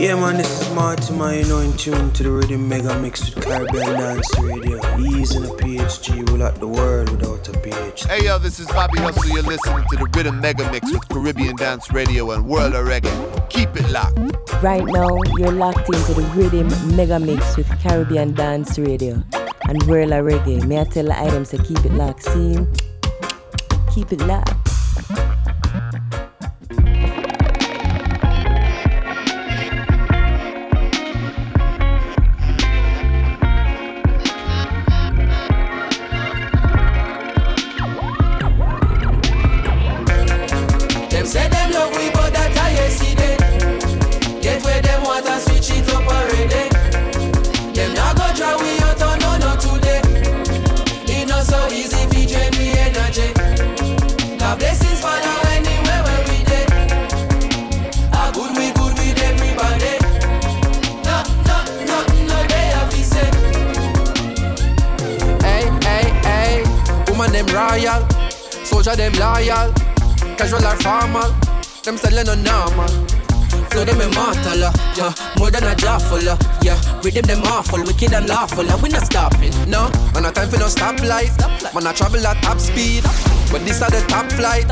Yeah, man, this is Martin, man. You know, in tune to the rhythm mega mix with Caribbean Dance Radio. Easy in a PhD, we'll at the world without a PhD. Hey, yo, this is Bobby Hustle. You're listening to the rhythm mega mix with Caribbean Dance Radio and World of Reggae. Keep it locked. Right now, you're locked into the rhythm mega mix with Caribbean Dance Radio and World of Reggae. May I tell the items to keep it locked? See? Keep it locked. Them loyal, casual or formal. Them selling no normal. Flow them immortal, uh, yeah, more than a jawful, uh, yeah. Rhythm them awful, wicked and lawful, uh, we not stopping, no. Man, no time for no stoplight. Man, I travel at top speed, but this are the top flight.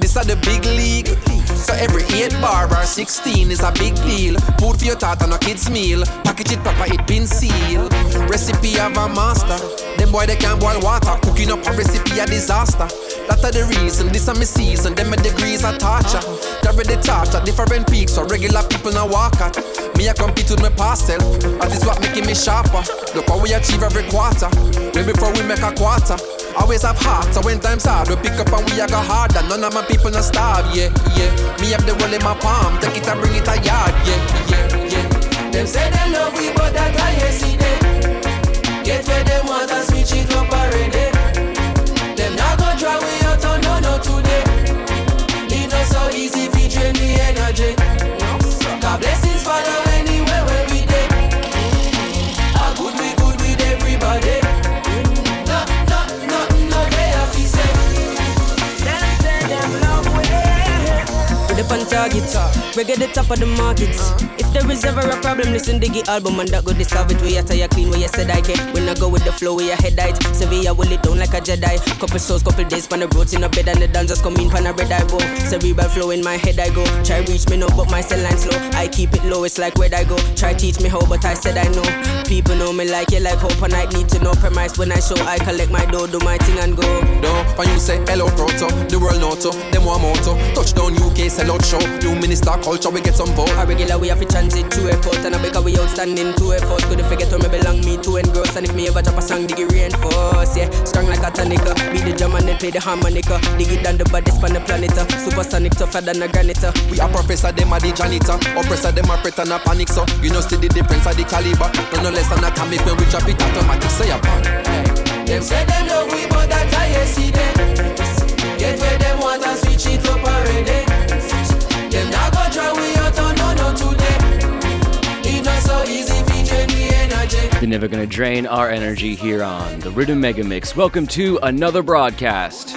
This are the big league. So every 8 bar or 16 is a big deal. Food for your tart and a kid's meal. Package it proper, it been sealed. Recipe of a master. Them boy they can't boil water. Cooking up a recipe a disaster. That are the reason, this are my season. Them my degrees are torture. Carry the torch at different peaks, so regular people now walk at. Me I compete with my past self. That is what making me sharper. Look how we achieve every quarter. Way before we make a quarter. Always have heart, so when times hard, we pick up and we a go harder. None of my people not starve, yeah, yeah. Me have the roll in my palm, take it and bring it a yard, yeah, yeah, yeah. Them say they love we, but that I see them. Get where them want and switch it up already. Target, reggae the top of the market. Uh-huh. If there is ever a problem, listen to the album and that go solve it. We are tired clean, where you said I can. When I go with the flow, we are head height. Sevilla will it down like a Jedi. Couple souls, couple days, pan the roads in a bed and the dancers come in, pan a red eye go. Cerebral flow in my head I go. Try reach me no, but my cell line slow. I keep it low, it's like where I go. Try teach me how, but I said I know. People know me like you, like hope, and I need to know premise when I show. I collect my dough, do my thing and go. No, when you say hello proto, the world noto, them one moto. Touchdown UK, sell out show. New minister culture, we get some vote. A regular we have a to transit to airport and I because we outstanding to effort. Couldn't forget where me belong, me to engross. And if me ever drop a song, dig it reinforce. Yeah, strong like a tonica. Be the drum and then play the harmonica. Dig it down the baddest on the planet. uh. Supersonic tougher than a granite. uh. We are professor, them are the janitor. Oppressor, them are fret and a panic. So you know see the difference of the caliber. No no less than atomic when we drop it automatic. Say a bang. Them say them love we, but that I hear see them. Get where them want and switch never gonna drain our energy here on the Rhythm Mega Mix. Welcome to another broadcast.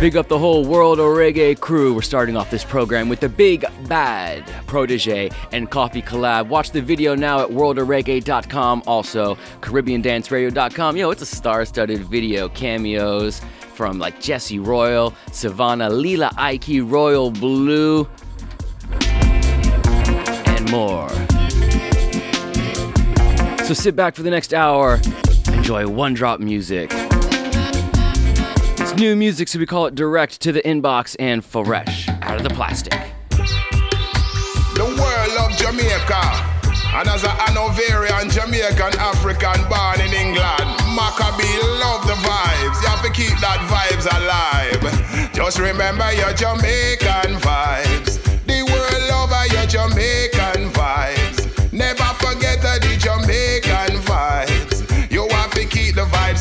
Big up the whole World of Reggae crew. We're starting off this program with the Big Bad Protoje and Koffee collab. Watch the video now at worldofreggae.com. Also, CaribbeanDanceRadio.com. Yo, it's a star-studded video. Cameos from like Jesse Royal, Sevana, Lila Iké, Royal Blu, and more. So sit back for the next hour. Enjoy one drop music. It's new music, so we call it direct to the inbox and fresh out of the plastic. The world of Jamaica. And as an Hanoverian, Jamaican, African, born in England, Macka B love the vibes. You have to keep that vibes alive. Just remember your Jamaican vibes. The world over your Jamaican vibes. Never forget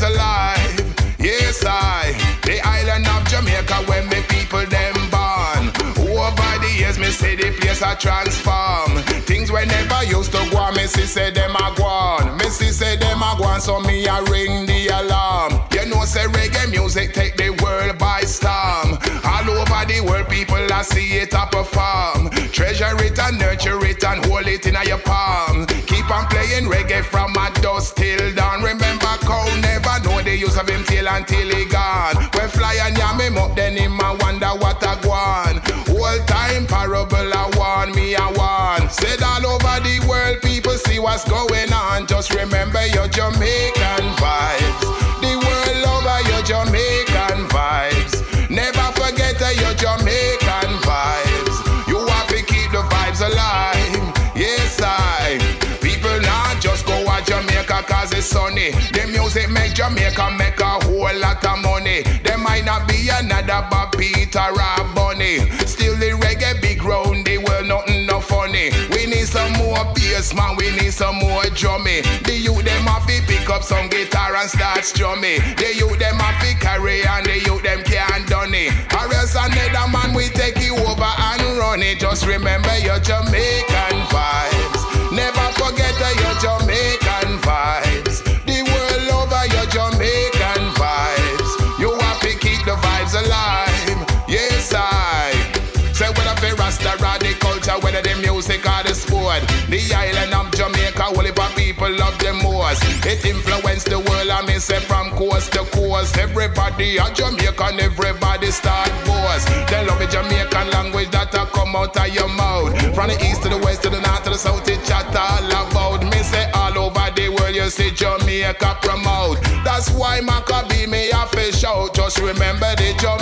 alive. Yes, I. The island of Jamaica when the people them born. Over the years, me say the place a transform. Things we never used to go on, me see say them a go on. Me see say them a go on, so me a ring the alarm. You know say reggae music take the world by storm. All over the world, people a see it a perform. Treasure it and nurture it and hold it in your palm. Keep on playing reggae from a dust till dawn. Remember, cow of him tail until he gone. When fly and yam him up, then him a wonder what a gwan. Whole time parable a warn me a warn. Said all over the world, people see what's going on. Just remember your Jamaican vibes. The world over your Jamaican vibes. Never forget your Jamaican vibes. You have to keep the vibes alive. Yes, I. People not just go to Jamaica cause it's sunny. Music make Jamaica make a whole lot of money. There might not be another Bob Peter or Bunny. Still the reggae big round the world, nothing no funny. We need some more bass, man. We need some more drummy. The youth them have to pick up some guitar and start strumming. The youth them have to carry and the youth them can't done it. Or else another man we take you over and run it. Just remember your Jamaican vibes. Never forget your Jamaican the music or the sport. The island of Jamaica, heap of people love the most. It influenced the world, I may say from coast to coast. Everybody a Jamaican, everybody start boast. They love the Jamaican language that a come out of your mouth. From the east to the west to the north to the south, it chat all about. Me say all over the world, you see Jamaica promote. That's why Macka B me have to shout. Just remember the Jamaican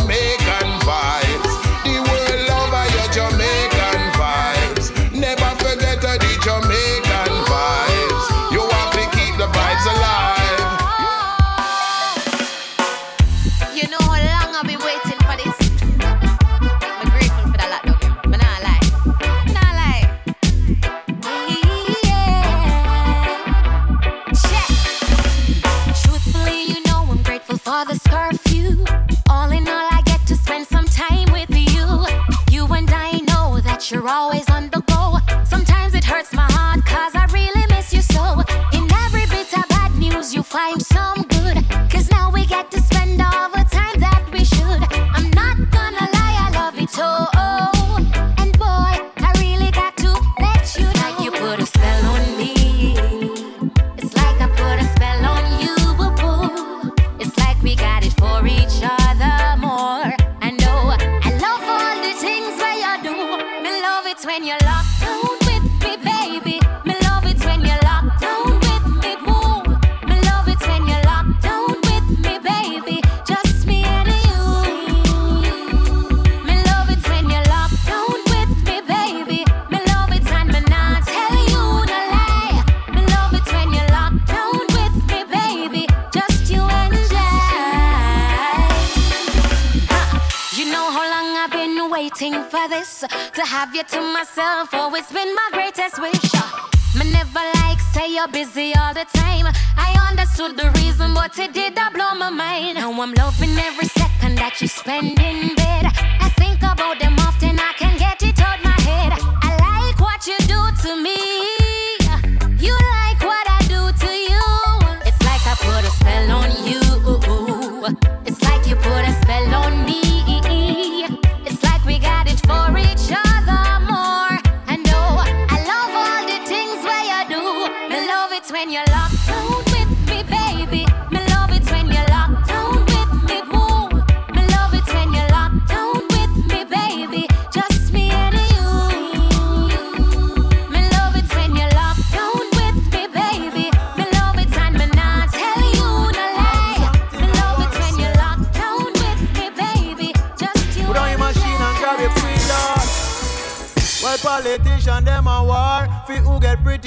always on the go. Sometimes it hurts my heart, cause I really miss you so. In every bit of bad news, you find some good. Cause now we get to spend when you're locked down with me, baby. Have you to myself. Oh, Always been my greatest wish. Uh. Me never like say you're busy all the time. I understood the reason, but it did not blow my mind. Now I'm loving every second that you spend in bed. I think about them often, I can get it out my head. I like what you do to me.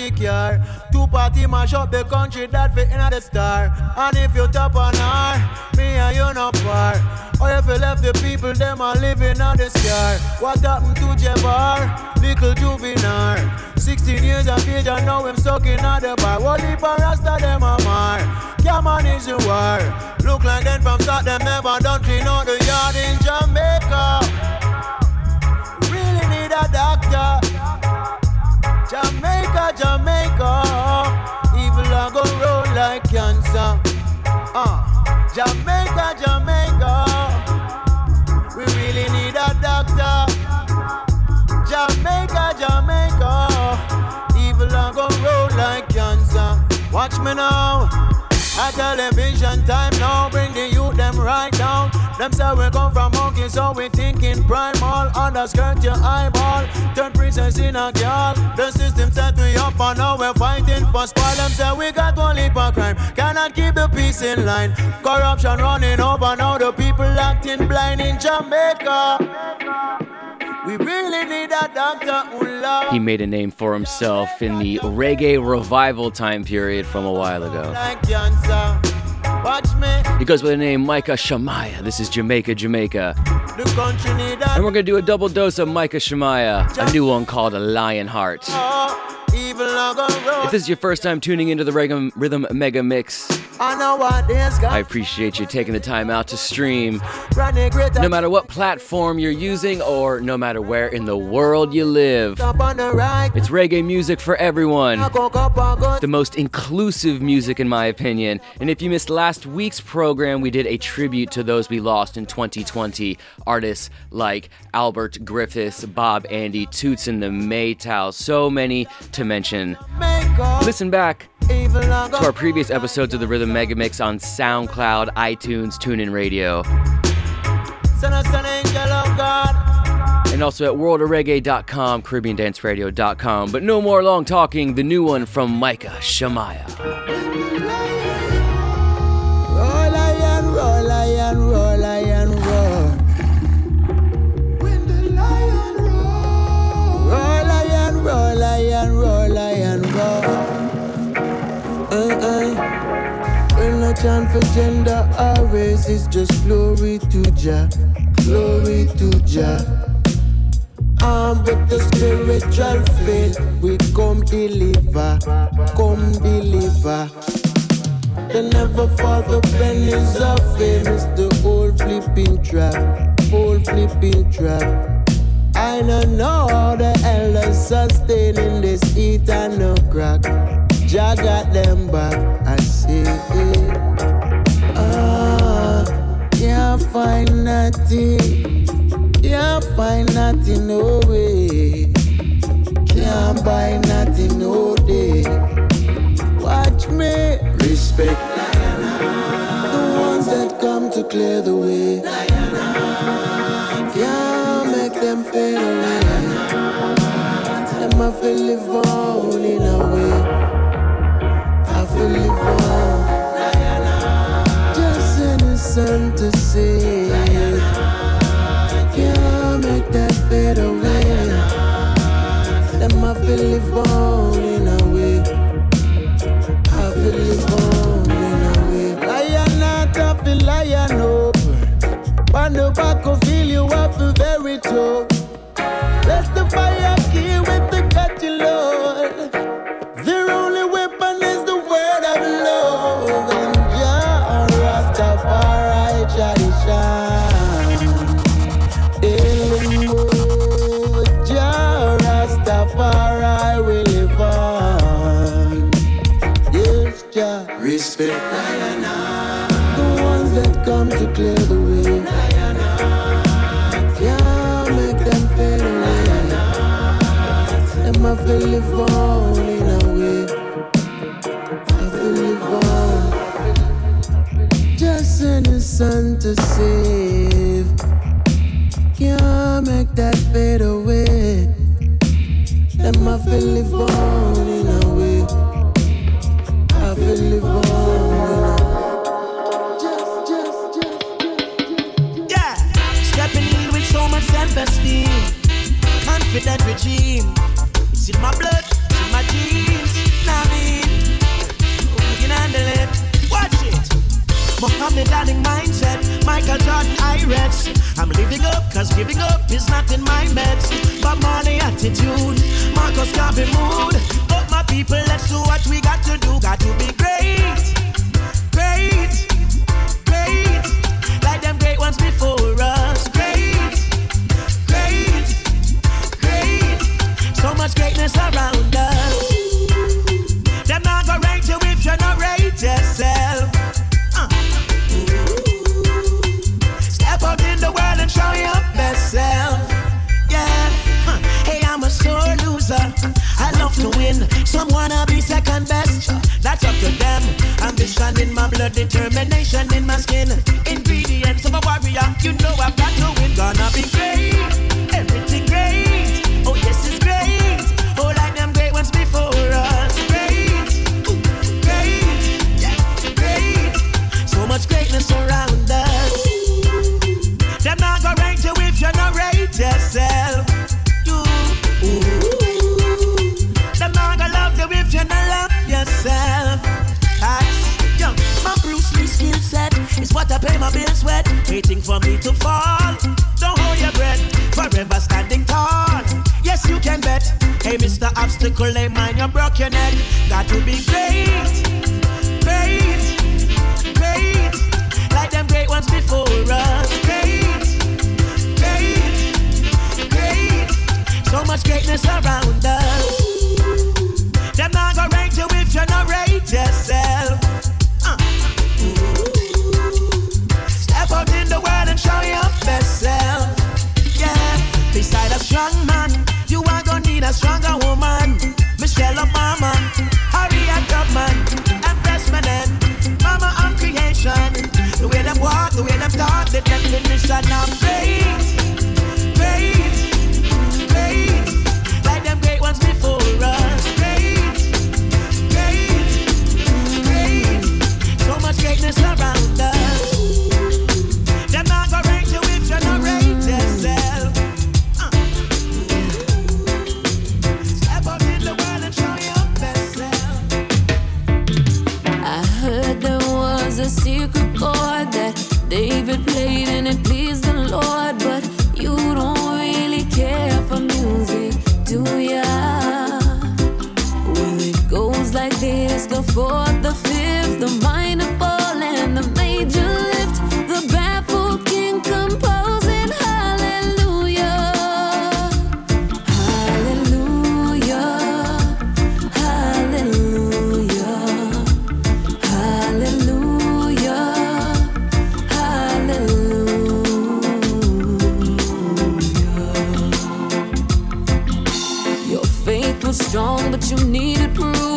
Get care. Two party mash up the country that fit in at the star. And if you top on her, me and you no par. Or if you left the people, them are living on the scar. What happened to Jabbar? Little juvenile. 16 years of age and now I'm stuck in the bar. What if a rasta them a mar? Can't manage war. Look like them from start them never done clean out the yard in Jamaica Jamaica, Jamaica, we really need a doctor. Jamaica, Jamaica, evil a go roll like cancer. Watch me now. A television time now, bring the youth them right down. Them say we come from monkeys, so we thinking primal. Underskirt your eyeball, turn princess in a girl. The system set we up and now we're fighting for spoil. Them say we got one leap of crime, cannot keep the peace in line. Corruption running over now, the people acting blind in Jamaica. We really need a doctor who He made a name for himself in the reggae revival time period from a while ago. Like cancer. Watch me, He goes by the name Micah Shemaiah. This is Jamaica, Jamaica. the country need a And we're gonna do a double dose of Micah Shemaiah, a new one called Lionheart. oh, ah. evil not gonna If this is your first time tuning into the Rhythm, Rhythm Mega Mix, I know what this I guy appreciate you taking the time out to stream. No matter what platform you're using or no matter where in the world you live, up on the right. it's reggae music for everyone. I go up and go The most inclusive music, in my opinion. And if you missed last week's program, we did a tribute to those we lost in 2020. Artists like Albert Griffiths, Bob Andy, Toots and the Maytals, so many to mention. Listen back to our previous episodes of the Rhythm Mega Mix on SoundCloud, iTunes, TuneIn Radio, and also at worldofreggae.com, CaribbeanDanceRadio.com. But no more long talking, the new one from Micah Shemaiah. Race, it's just glory to Jah, glory to Jah. Armed with the spiritual faith, we come deliver, come deliver. They never fall for pennies of fame. It's the old flipping trap, old flipping trap. I don't know how the elders sustaining this no crack. Jah got them back, I say. Ah, find nothing, can't find nothing, no way. Can't buy nothing, no day. Watch me. Respect. The ones that come to clear the way. Can't make them fade away. Them I feel live on in a way. To see. Can't make that fade away. I feel live on in a way. I feel live on in a way. Lion not up, the lion up. On the back of feel you have to very tough. Bless the fire Yes, Jah. Respect the ones that come to clear the way. Can't make them fade away. Them I feel live on in a way. I feel live on. Just innocent to save. Can't make that fade away. Them I feel live on confident regime. It's in my blood, in my genes. Nah, I mean, who can handle it? Watch it. Muhammad Ali mindset, Michael Jordan Irex. I'm living up, cause giving up is not in my meds. But money attitude, Marcus Garvey mood. But my people, let's do what we got to do. Got to be great, great, great. Like them great ones before us. much greatness around us. Them not gonna rate you if you not rate yourself. Uh. Step out in the world and show your best self. Yeah. Uh. Hey, I'm a sore loser. I love to win. Some wanna be second best. That's up to them. Ambition in my blood, determination in my skin. Ingredients of a warrior. You know I've got to win. Gonna be great. waiting for me to fall. Don't hold your breath, forever standing tall. Yes, you can bet. Hey, Mr. Obstacle, they mine. you broke your neck. Got to be great, great, great. Like them great ones before us. Great, great, great. So much greatness around us. a stronger woman. Michelle Obama, Harriet Tubman, Empress Menen, Mama of Creation. The way them walk, the way them talk, they definition of. strong, but you needed proof.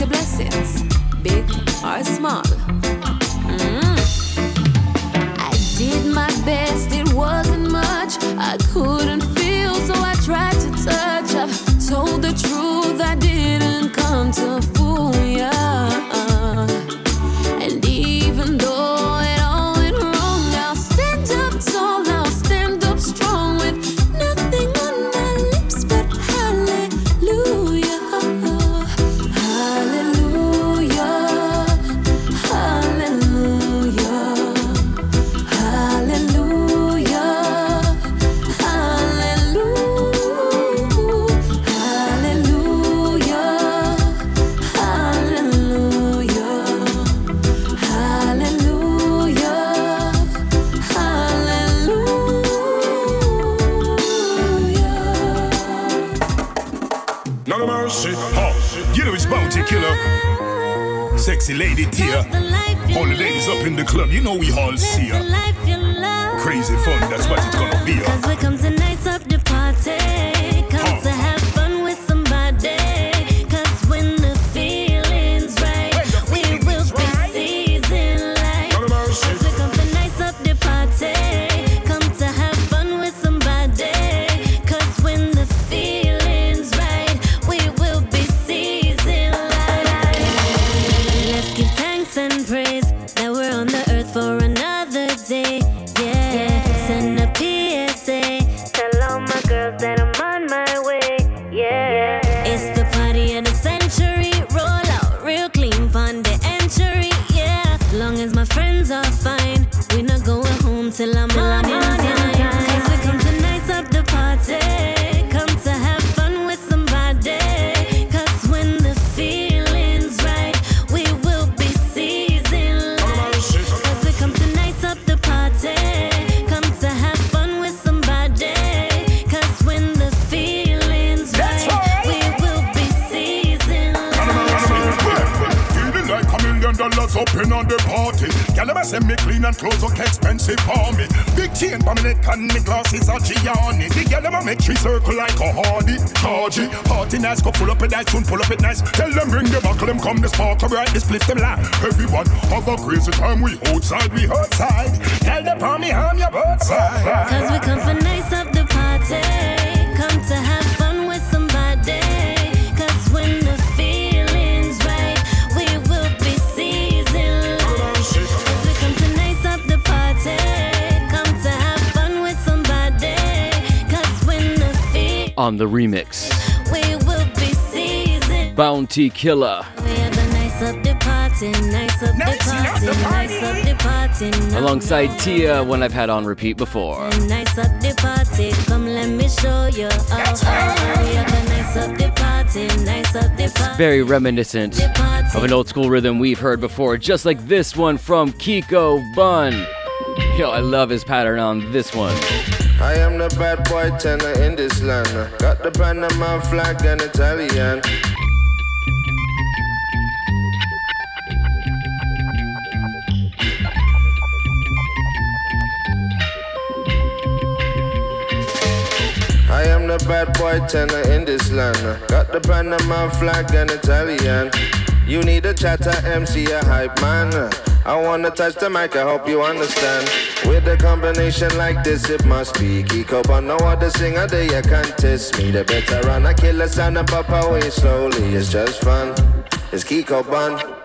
into blessings. Right, them laugh. Everyone have a crazy time, we outside, we outside. Tell them on me, I'm your both side. Cause we come for nice up the party. Come to have fun with somebody. Cause when the feeling's right, we will be seasoned. Cause we come to nice up the party. Come to have fun with somebody. Cause when the feel On the remix, we will be seasoned. Bounty Killer. Alongside Tia, one I've had on repeat before. Nice up the party, come let me show you. We have a nice up the party, nice up the party. Very reminiscent of an old school rhythm we've heard before, just like this one from Kiko Bun. Yo, I love his pattern on this one. I am the bad boy tenor in this land. Got the Panama flag and Italian. Bad boy tenor in this land. Got the Panama flag and Italian. You need a chatter MC, a hype man. I wanna touch the mic, I hope you understand. With a combination like this, it must be Kiko, but no other singer there you can't test me. The better run, I kill a sound and pop away slowly. It's just fun. It's Kiko Bun.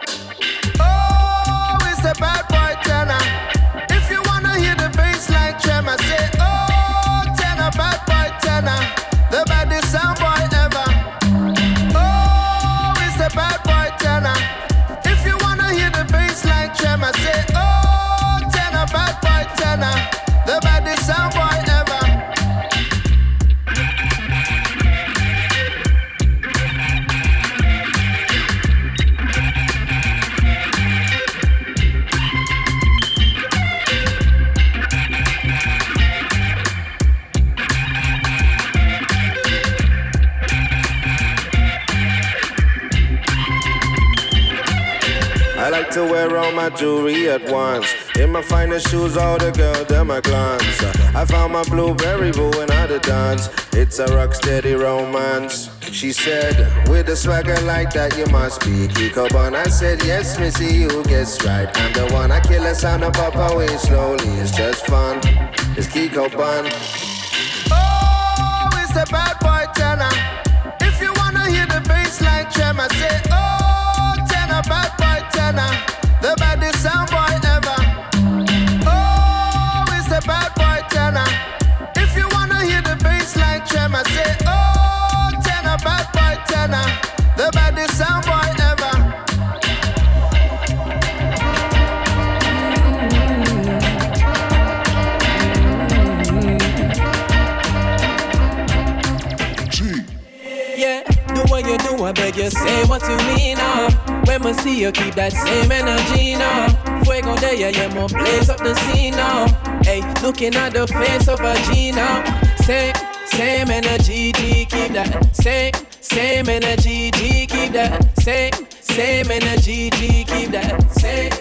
My jewelry at once. In my finest shoes, all the girls, them my glance. I found my blueberry boo and I the dance. It's a rock steady romance. She said, with a swagger like that, you must be Kiko Bun. I said, yes, missy, you guess right. I'm the one I kill a sound and pop away slowly. It's just fun. It's Kiko Bun. Oh, it's the bad boy tenor. If you wanna hear the bass like tremor, say, what you mean now. When we see you, keep that same energy now. Fuego de yeah, yeah, more blaze up the scene now. Hey, looking at the face of a G now. Same, same energy, G, keep that. Same, same energy, G, keep that. Same, same energy, G, keep that. Same.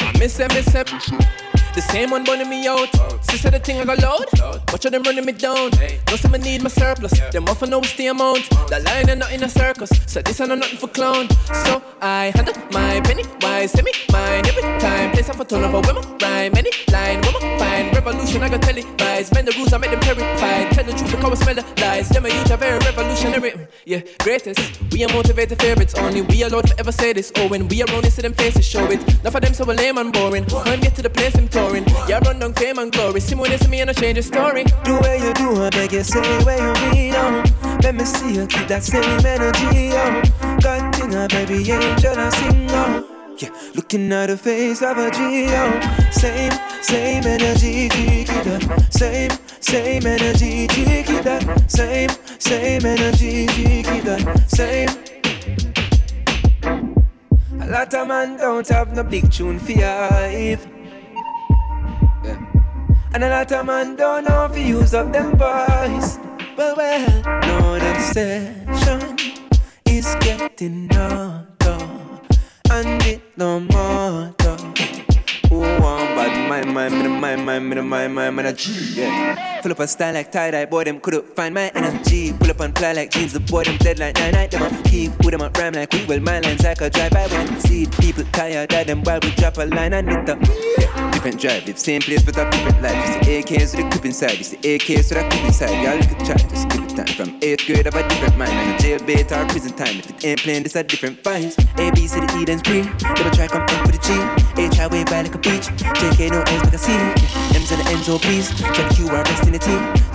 I miss it, miss it. The same one burning me out. Sister, the thing I got loud. Watch how them running me down. No some I need my surplus. Them off know what's the amount. That line and not in a circus. So this ain't no nothing for clown. So I handle my penny wise, send mine every time. Place a ton of a women. Rhyme any line, woman fine. Revolution, I got. Rise, bend the rules, I make them terrified. Tell the truth, because I smell the lies. Them a youth are very revolutionary. Yeah, greatest. We are motivated favorites. Only we allowed to ever say this. Oh, when we are around, they see them faces show it. Not for them, so lame and boring. When get to the place, I'm touring. Yeah, run down fame and glory. See when see me and I change the story. Do where you do, I beg you, say where you mean, oh. Let me see you keep that same energy, oh. God thing, a baby angel, I sing, oh. Yeah, looking at the face of a G, oh. Same, same energy, keep that. Same, same energy, keep that. Same, same energy, keep that. Same. A lot of man don't have no big tune for life. Yeah. And a lot of man don't know if you use up them voice. Well, well, no, the session is getting harder. And it no more. My mind, me my mind, me my mind, man, a G, yeah. Full up a style like tie dye, boy, them couldn't find my energy. Pull up and fly like jeans, the boy, them dead like nine night. Them a keep with them a rhyme like we, well, my lines like a drive by when see people tired, that them while we drop a line and it up. Yeah, different drive, it's same place but a different life. It's the AKs with the clip inside, it's the AKs with the clip inside. Y'all look at try, just give it time. From eighth grade, of a different mind, and a jailbait or prison time. If it ain't playing, this a different vibes. A, B, C, D, E, then spree. Double try, come up for the G. H, I wave by like a beach. JK, no N's like a C. M's and the N's, oh please. Try the Q, R, rest in the T.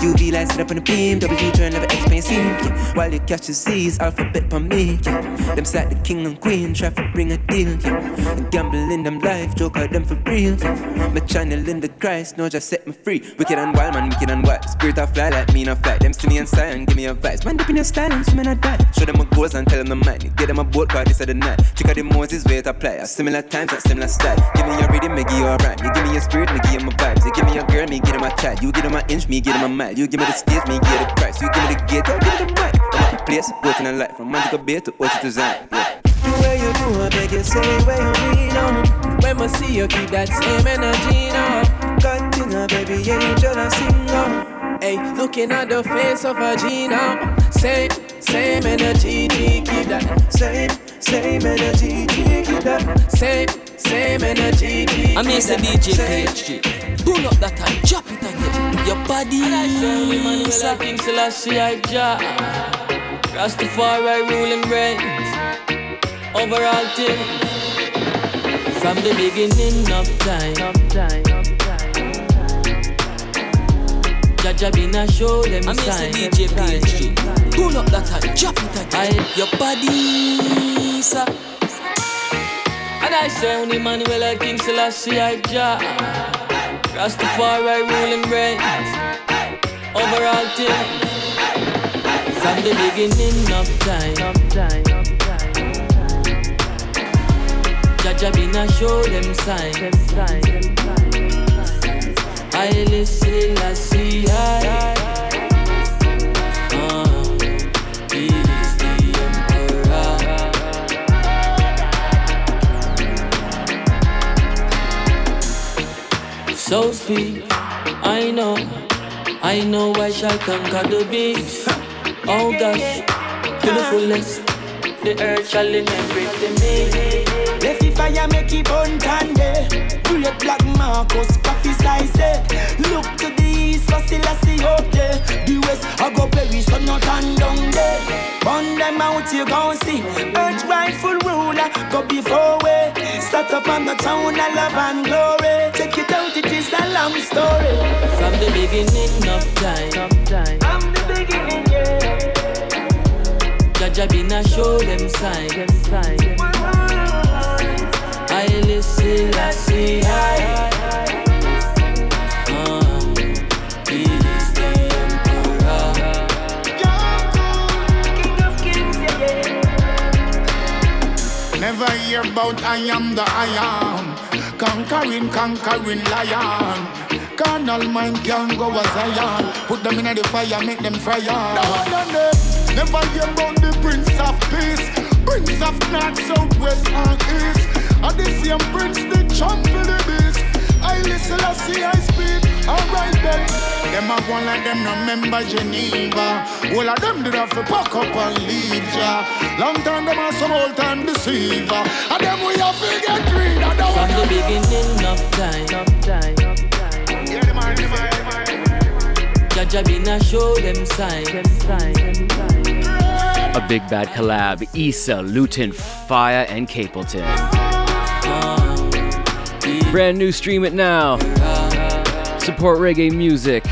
UV lights sit up on the beam. W turn, never explain C. Yeah. While you catch the Z's, alphabet for me. Yeah. Them side the king and queen, traffic bring a deal. Yeah. Gamble in them life, joke out them for real. Yeah. My channel in the Christ, no, just set me free. Wicked and wild, man, wicked and wild. Spirit of fly like me, no fly. Them see me inside and give me advice. Man, dip in your style and swim in a dive. Show them a goals and tell them the mind. Get them a boat card, this of the night. Check out the Moses way to apply. Similar times, a similar style. Give me your rhythm, me give you a rhyme. You give me your spirit, me give you my vibes. You give me your girl, me give them a child. You give them an inch, me give them a mile. You give me the stage, me you the price. You give me the gate, I give you the mic. I'm at the place, both in a life. From Monica Bay to Ocho to Zion. Yeah. Way you do, I beg you say where you mean now. When I see you, keep that same energy now. God thing, uh, baby, angel, I sing now. Hey, looking at the face of a G now. Same, same energy, G, keep that. Same, same energy, G, keep that. Same, same energy, G. I mean, say DJ PHG. Pull up that and drop it again. Your body. And I say, Emmanuel, King Selassie, I ja. Rastafari ruling reigns over all things. From the beginning of time. of time. Jaja been a show them I mean, say sign. DJ PHG. Pull up that and drop it again. Your body, sir. And I say only Emmanuel King Selassie I ja Rastafari ruling reigns Over all things From the beginning of time Jaja been a show them sign I listen, I see, I uh, the emperor So speak, I know, I know I shall conquer the beast. Oh gosh, to the fullest, the earth shall inherit me. Left the fire make it burn candy. Great black Marcus, coffee size it. Look to the east, for still I see up there. The west, I go Paris, so not turn down there. Burn them out, you gon' see. Earth rightful ruler, go before we. Start up on the town of love and glory. Check it out, it is a long story. From the beginning of time, I'm the beginning, yeah. Jaja been a show them sign. I Uh. Never hear about I am the I am. Conquering, conquering lion. Carnal mind can go as Zion. Put them in the fire, make them fire. No, no, no. Never hear about the Prince of Peace. Prince of North, South, West, and East. And the same Prince, the champion, the beast. I listen, I see, I speak. Alright then. Them a go like them no remember Geneva. All of them did have to pack up and leave ya. Long time them a some old time deceiver. And them we have to get rid of the From the beginning of time, Jaja been a show them sign. A big bad collab. Issa, Luton, Fyah, and Capleton. Brand new, stream it now. Support reggae music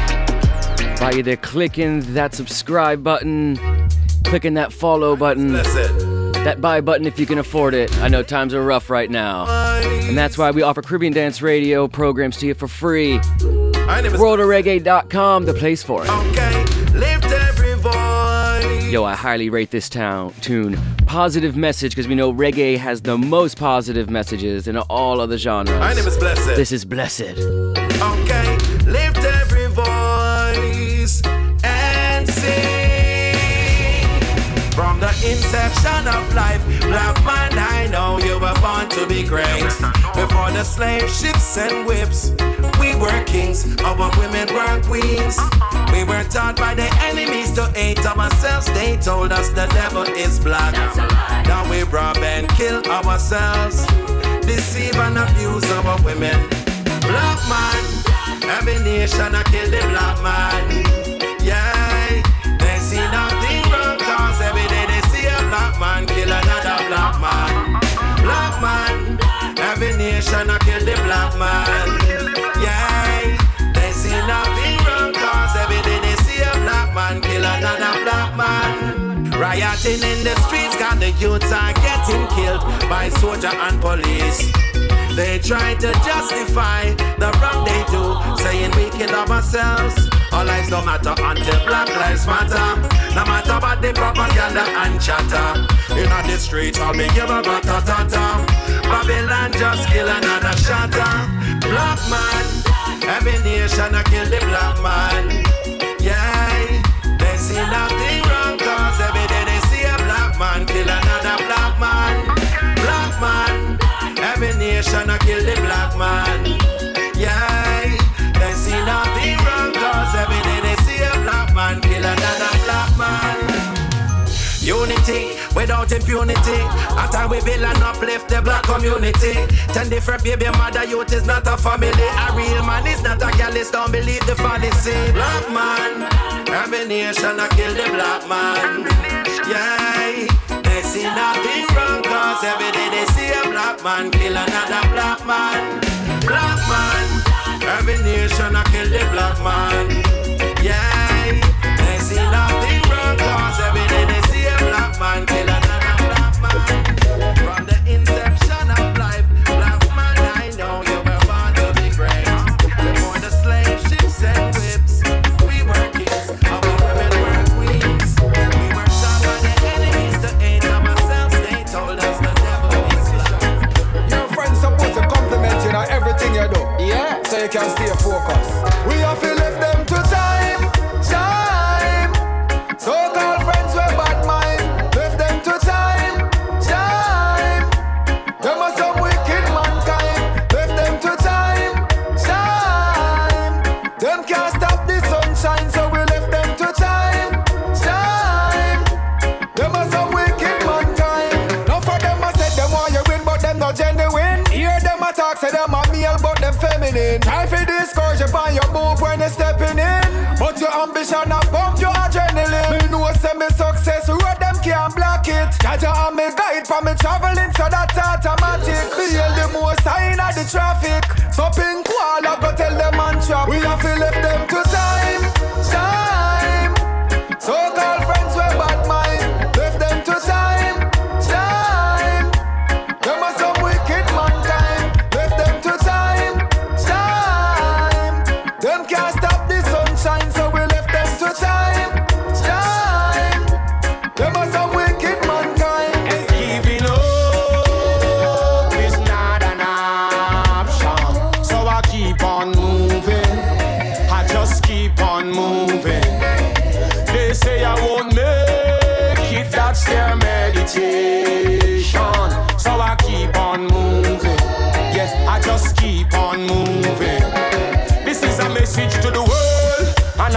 by either clicking that subscribe button, clicking that follow button, that buy button if you can afford it. I know times are rough right now. And that's why we offer Caribbean Dance Radio programs to you for free. WorldofReggae.com, the place for it. Voice. Yo, I highly rate this town tune. Positive message because we know reggae has the most positive messages in all other genres. My name is Blessed. This is blessed. Okay, lift every voice and sing. From the inception of life. Black man, I know you were born to be great. Before the slave ships and whips, we were kings, our women were queens. We were taught by the enemies to hate ourselves. They told us the devil is black. Now we rob and kill ourselves, deceive and abuse our women. Black man, every nation I kill the black man. Yeah, they see nothing wrong cause every day they see a black man kill another black man. Black man, every nation I kill the black man. Rioting in the streets, got the youths are getting killed by soldier and police. They try to justify the wrong they do, saying we kill ourselves. Our lives don't matter until Black Lives Matter. No matter what the propaganda and chatter. In the streets, I'll be give a ta Babylon just kill another shatter. Black man, every nation I kill the black man. Yeah, they see nothing man kill another black man. Black man, every nation I kill the black man. Without impunity. After we build and uplift the black community. Ten different baby mother youth is not a family. A real man is not a girl, don't believe the fantasy. Black man, every nation I kill the black man. Yeah, they see nothing wrong cause every day they see a black man kill another black man. Black man, every nation I kill the black man. Yeah, Try for discourage you on your move when you stepping in. But your ambition a bump your adrenaline. Me know say me success, road them can't block it. Jaja and me guide for me traveling, so that automatic. Feel the most sign of the traffic. So pink wall, I go tell them man trap. We have to left them to time, time.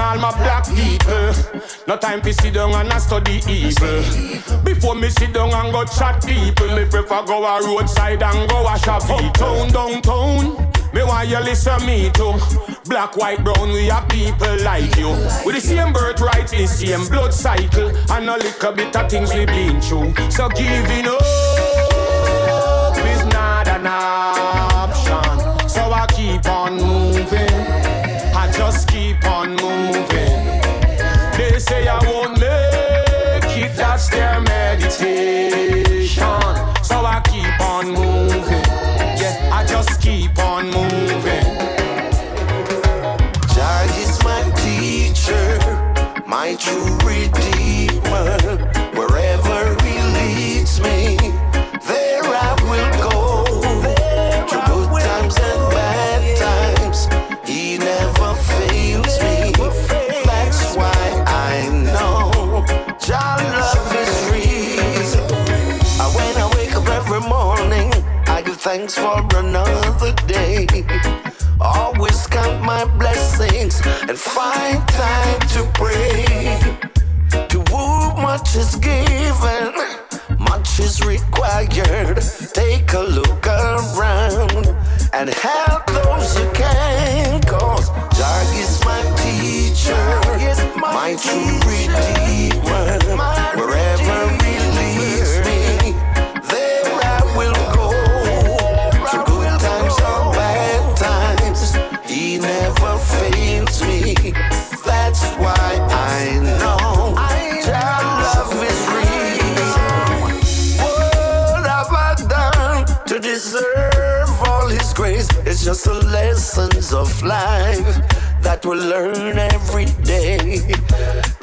All my black people. No time to sit down and a study evil. Before me sit down and go chat people, me prefer go a roadside and go a feet. Uptown, downtown. Me want you listen me too. Black, white, brown, we are people like you. With the same birthright, the same blood cycle, and a little bit of things we been through. So giving up is not an option. So I keep on moving. I just keep on moving. They say I won't make it, that's their meditation. So I keep on moving. Yeah, I just keep on moving. Jah is my teacher, my true and help those you can. Cause Jah is my teacher, my true redeemer. Life that we learn every day.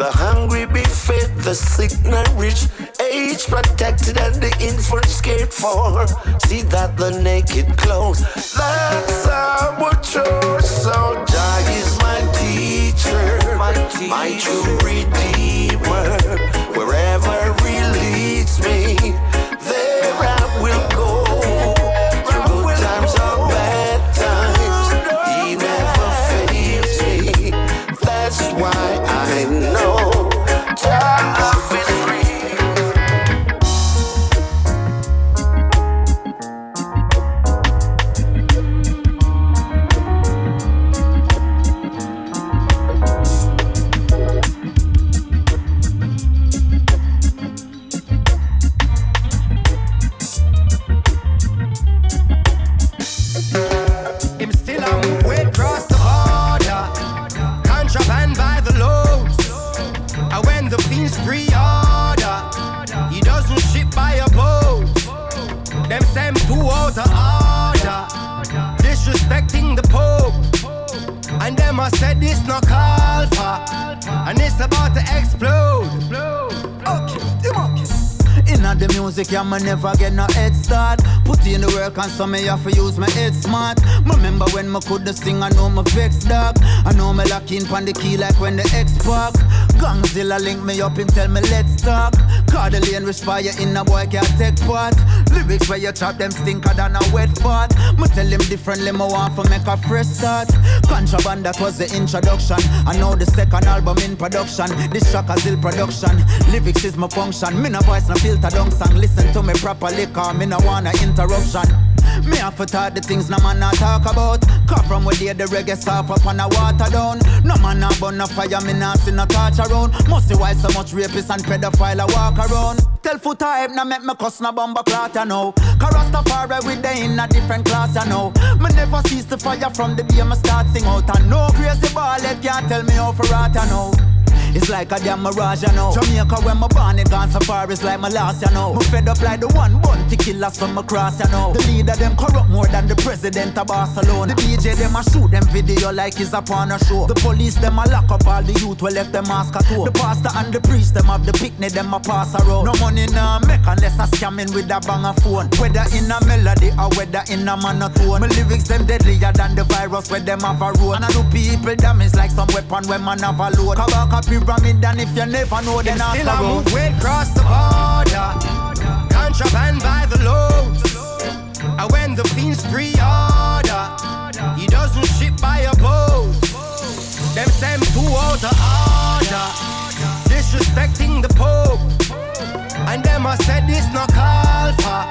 The hungry be fed, the sick nourished, age protected, and the infants cared for. See that the naked clothes. That's our choice. So Jah is my teacher, my, true redeemer. Wherever He leads me, me have to use my head smart. Remember when me could sing, I know me vex dog. I know me lock in pon the key like when the X Pac. Gongzilla link me up, and tell me let's talk. The lane respire in a boy can't take part. Lyrics where you chop them stinker than a wet fart. Me tell him differently, me want for make a fresh start. Contraband that was the introduction. I know the second album in production. This track a still production. Lyrics is my function. Me no voice no filter down song. Listen to me properly, cause me no want to interruption. Me have to talk the things no man not talk about. Cause from where the reggae soft up on a water down. No man not burn no fire, me not see no torch around. Must see why so much rapists and pedophile a walk around. Tell foot hype, now make me cuss no bomber clot, you know. Cause Rastafari we they in a different class, you know. Me never cease the fire from the day me start sing out. And no crazy ballet can't tell me how for rat, you know. It's like a damn mirage, you know. Jamaica when my born it gone so far, it's like my last, you know. Me fed up like the one bounty killer, some me cross, you know. The leader them corrupt more than the president of Barcelona. The DJ them a shoot them video like it's a porno show. The police them a lock up all the youth we left them mask at home. The pastor and the priest them have the picnic them a pass around. No money nah make unless I scamming with a banger phone. Whether in a melody or whether in a monotone. My lyrics them deadlier than the virus where them have a road. And I do people damage like some weapon when man have a load. Kabaka pyramid and if you never know then ask still about. move way across the border. Contraband by the loads. And when the fiends pre-order, he doesn't ship by a boat. Them send two out of order. Disrespecting the Pope. And them I said this no call for.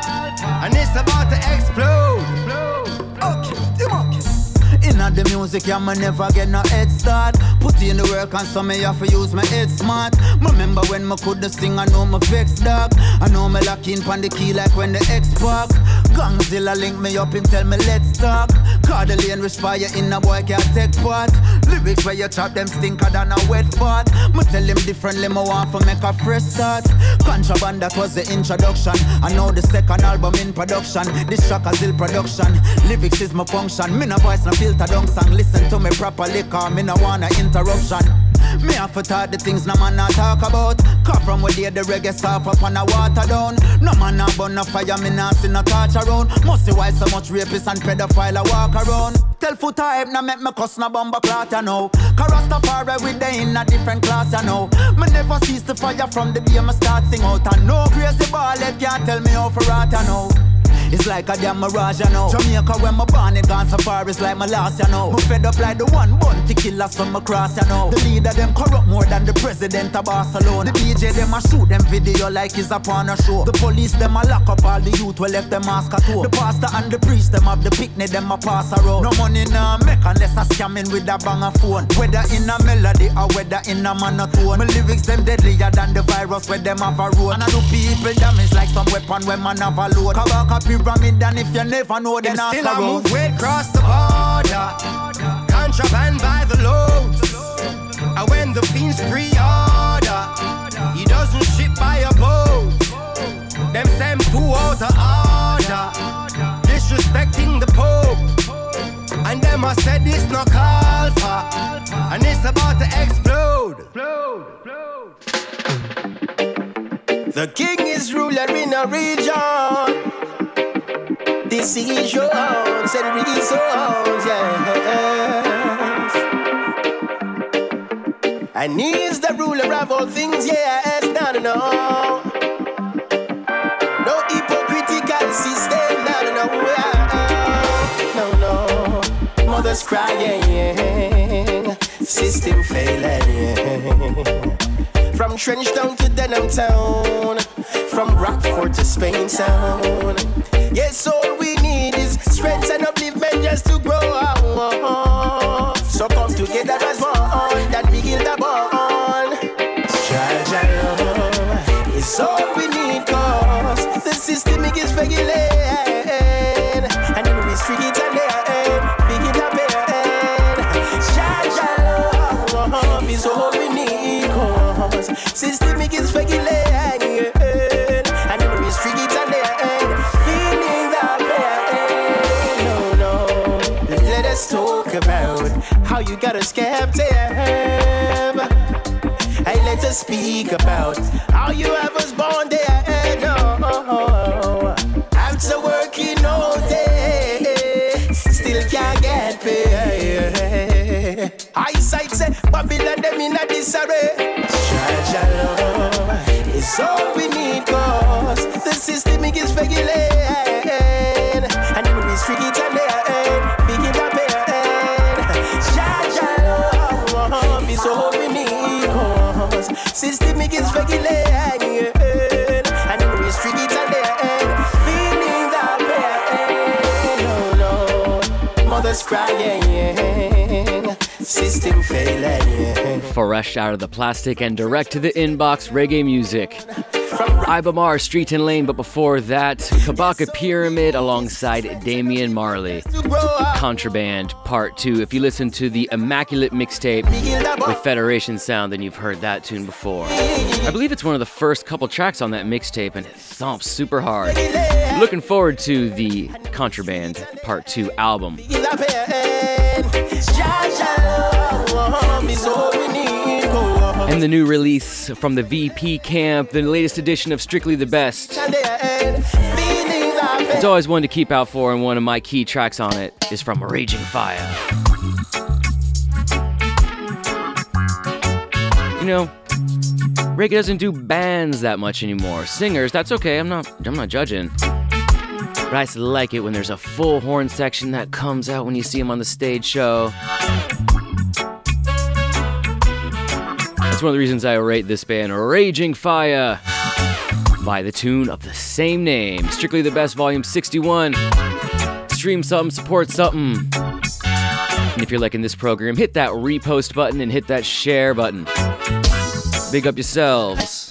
And it's about to explode. Okay. The music, yeah, me never get no head start. Put in the work and so me have to use my head smart. Remember when me could sing, I know me vex dog. I know me lock in pon the key like when the X Pac. Gongzilla link me up, him tell me let's talk. Call the lane respire in a boy can't take part. Lyrics where you chop them stinker than a wet fart. Me tell him differently, me want for make a fresh start. Contraband that was the introduction. I know the second album in production. This track is still production. Lyrics is my function. Me no voice no filter down song. Listen to me properly, cause me no wanna interruption. Me have to talk the things no man not talk about. Cause from where they the reggae soft up on a water down. No man not burn no fire, me not see no torch around. Must see why so much rapists and pedophile a walk around. Tell foot hype, now make me cuss no bomber clot, you know. Cause Rastafari we they in a different class, you know. Me never cease the fire from the day me start sing out. And no crazy ballet can't tell me how for rat, you know. It's like a damn mirage, you know. Jamaica when my born, it gone so far, it's like my last, you know. Me fed up like the one born killer from my cross, you know. The leader them corrupt more than the president of Barcelona. The DJ them a shoot them video like it's a porno show. The police them a lock up all the youth we left them mask at home. The pastor and the priest them have the picnic them a pass around. No money nah make unless I scamming with a banger phone. Whether in a melody or whether in a monotone. My lyrics them deadlier than the virus where them have a road. And I do people damage like some weapon when man have a load. Copy pyramid and if you never know then ask still I move weight across the border. Contraband by the loads. And when the fiends pre-order, he doesn't ship by a boat. Them send two out of order, disrespecting the Pope. And them I said this no call for, and it's about to explode. The king is ruler in a region. Decisions and reasons, yes. And he is the ruler of all things, yes. No, no, no. No hypocritical system, no, no, no. No, no. Mothers crying, yeah system failing. From Trench Town to Denham Town, from Rockfort to Spain Town. Yes, all just to grow. Our own, so come together as one, that we kill the bond. Child, love is all we need, cause the system is regulated. Speak about. How you have Fresh out of the plastic and direct to the inbox reggae music. Iba Mahr, Street and Lane, but before that, Kabaka Pyramid alongside Damian Marley. Contraband Part 2. If you listen to the Immaculate mixtape with Federation Sound, then you've heard that tune before. I believe it's one of the first couple tracks on that mixtape, and it thumps super hard. Looking forward to the Contraband Part 2 album. And the new release from the VP camp, the latest edition of Strictly the Best. It's always one to keep out for, and one of my key tracks on it is from Raging Fyah. You know, reggae doesn't do bands that much anymore. Singers, that's okay. I'm not I'm not judging. But I like it when there's a full horn section that comes out when you see them on the stage show. One of the reasons I rate this band Raging Fyah by the tune of the same name. Strictly the Best Volume 61. Stream something, support something. And if you're liking this program, hit that repost button and hit that share button. Big up yourselves.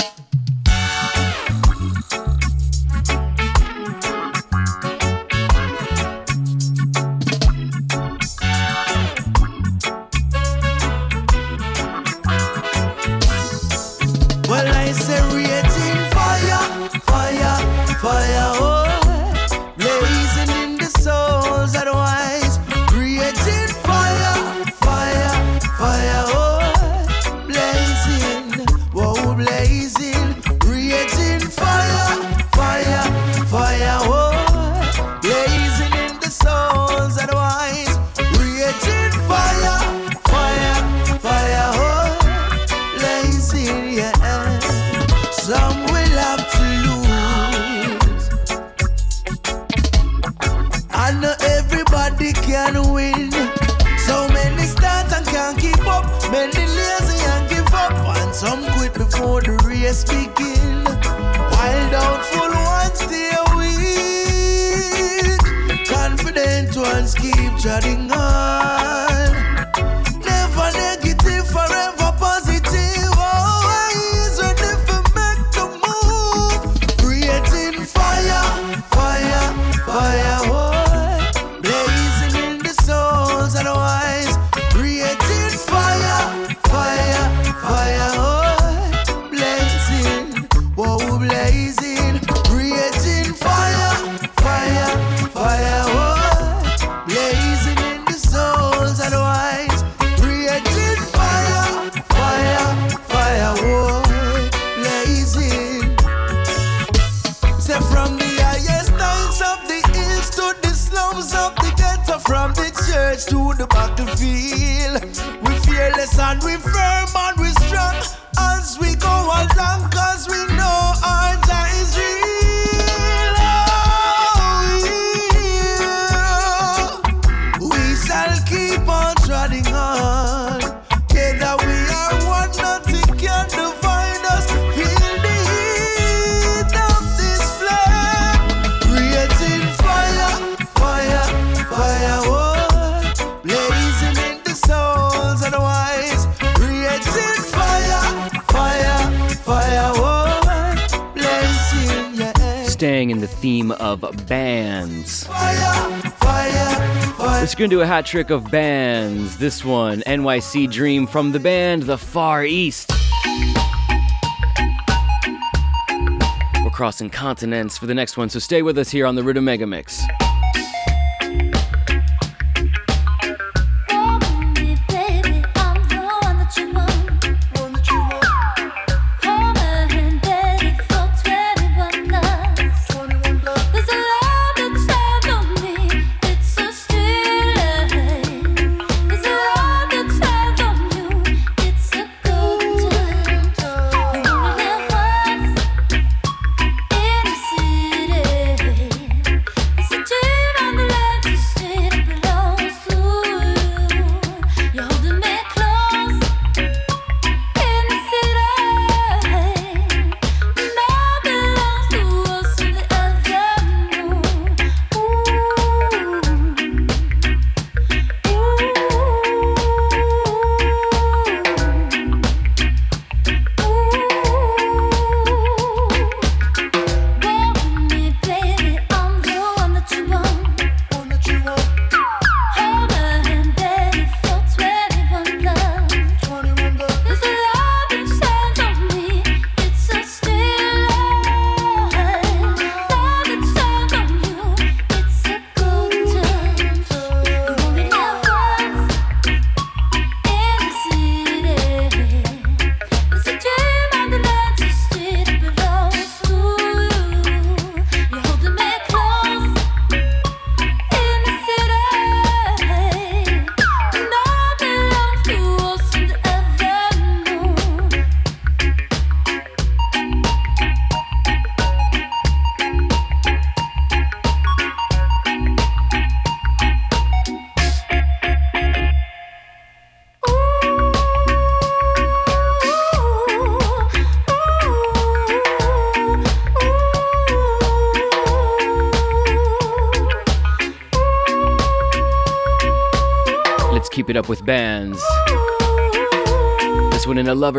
and we firm and we strong as we go along, cause we know. in the theme of bands. Fire, fire, fire. It's gonna do a hat trick of bands. This one, NYC Dream from the band The Far East. We're crossing continents for the next one, so stay with us here on the Rhythm Mega Mix.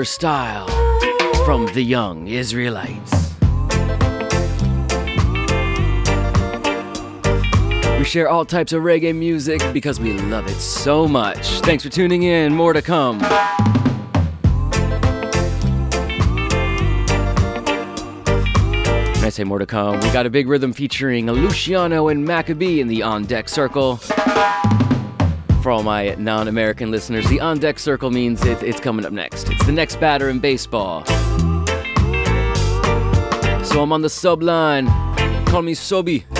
Style from the Young Israelites. We share all types of reggae music because we love it so much. Thanks for tuning in. More to come. When I say more to come, we got a big rhythm featuring Luciano and Macka B in the on deck circle all my non American listeners, the on deck circle means it, it's coming up next. It's the next batter in baseball. So I'm on the sub line. Call me Sobi.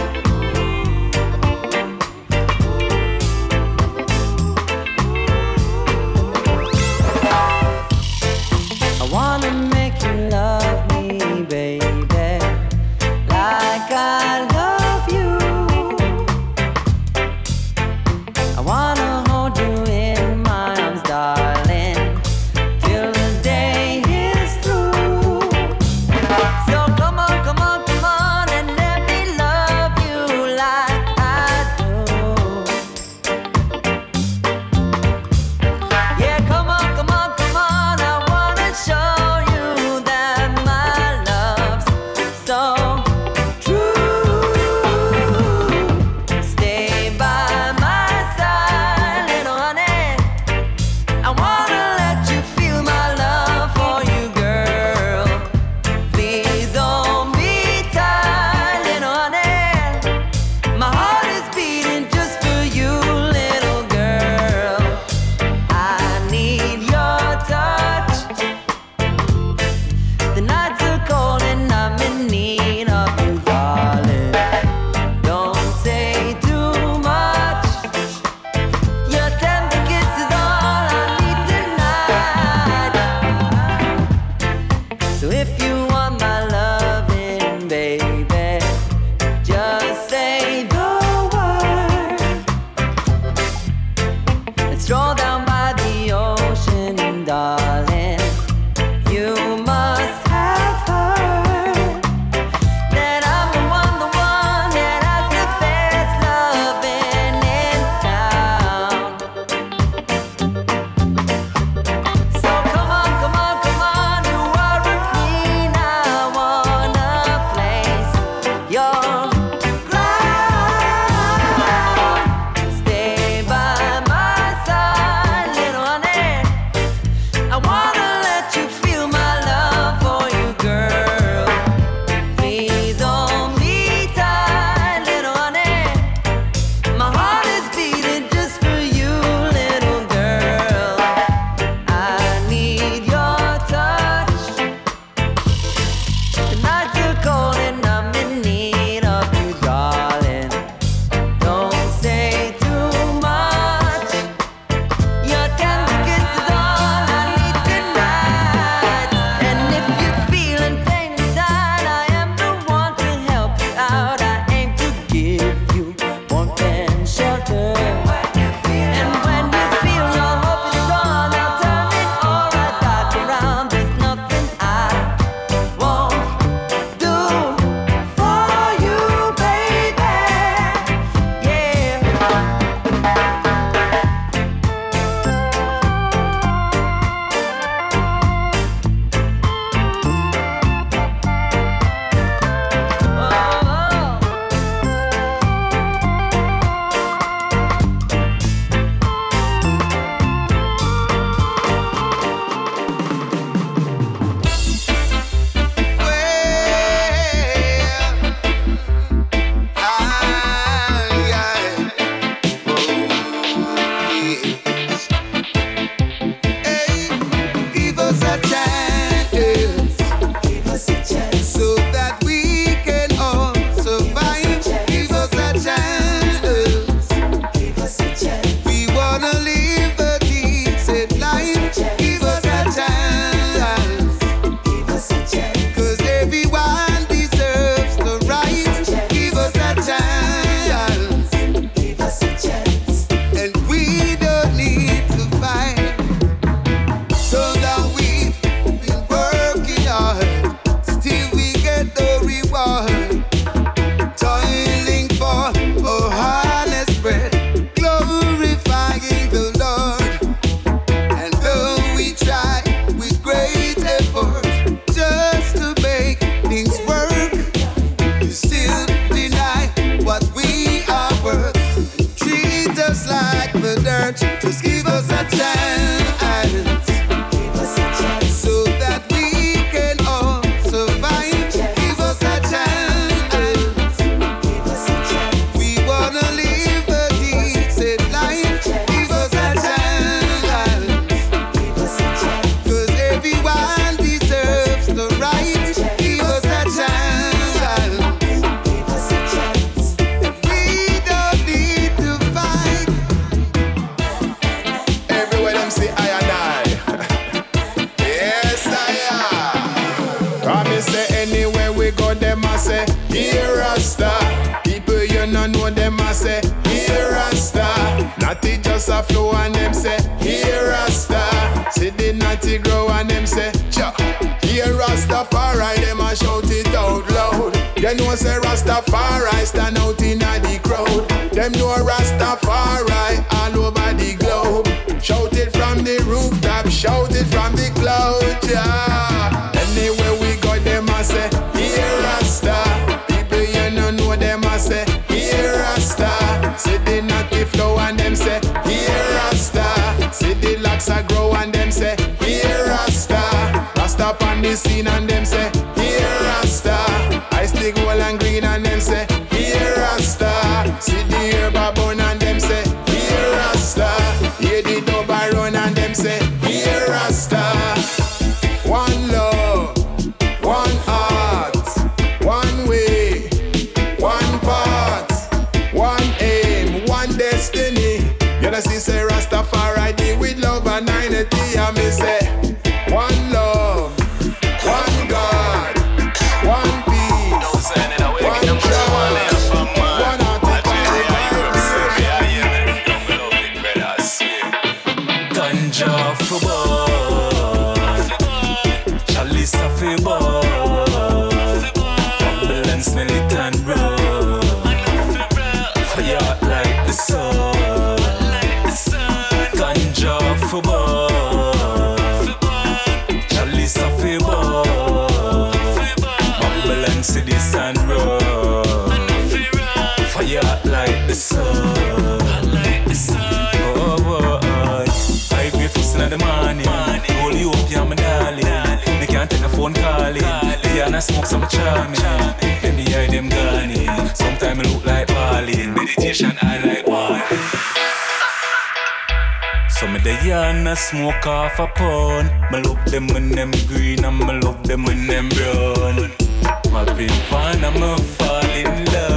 Run Dey and I smoke off a pound. Me love them when them green and me love them when them brown. My big fan and me fall in love.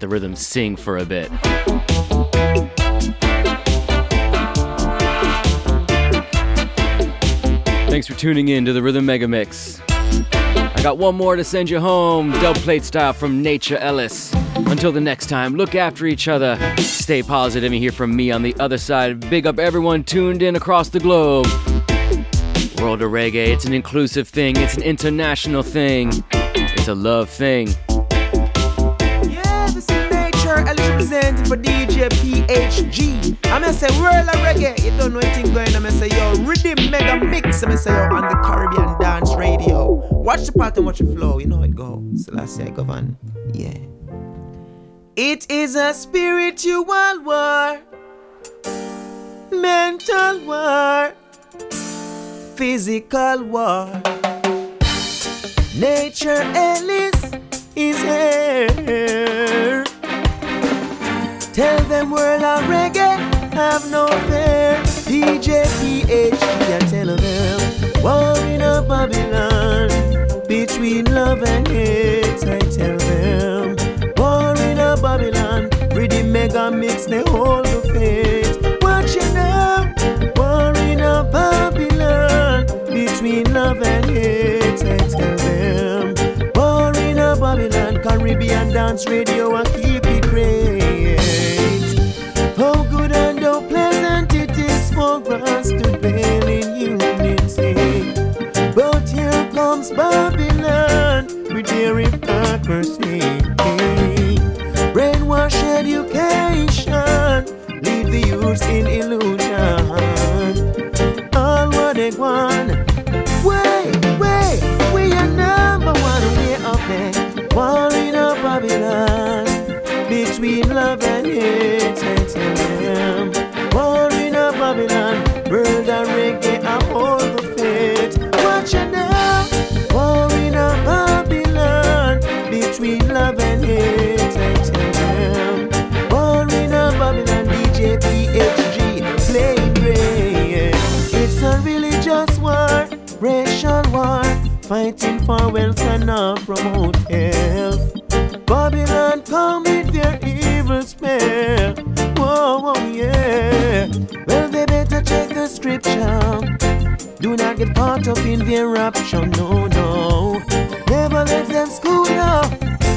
The rhythm sing for a bit. Thanks for tuning in to the Rhythm Mega Mix. I got one more to send you home, dub plate style from Nature Ellis. Until the next time, look after each other, stay positive, and hear from me on the other side. Big up everyone tuned in across the globe. World of Reggae, it's an inclusive thing, it's an international thing, it's a love thing. This Ellis representing for DJ PHG. I'm gonna say world of reggae. You don't know anything going. I'm gonna say yo rhythm mega mix. I'm gonna say yo on the Caribbean Dance Radio. Watch the pattern, watch the flow. You know it go. So last year I go on. Yeah. It is a spiritual war, mental war, physical war. Nature Ellis is here. Tell them world of reggae have no fear. DJ PhD, I tell them. War in a Babylon between love and hate. I tell them. War in a Babylon, rhythm mega mix, they hold the faith. It now. War in a Babylon between love and hate. I tell them. War in a Babylon, Caribbean Dance Radio, and keep roots in illusion. Fighting for wealth and not promote health. Babylon come with their evil spell. Whoa, whoa, yeah. Well, they better check the scripture. Do not get caught up in their rapture, no, no. Never let them school you.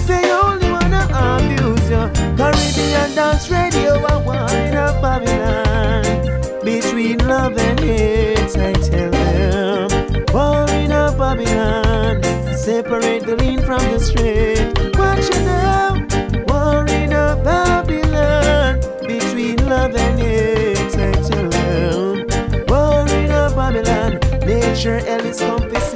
They only wanna abuse you. Caribbean dance radio, I wind up Babylon. Between love and hate, I tell them. Wind up Babylon. Separate the lean from the straight. Watch it now. Warring up Babylon. Between love and hate, them. Warring up Babylon. Make sure Ellis compass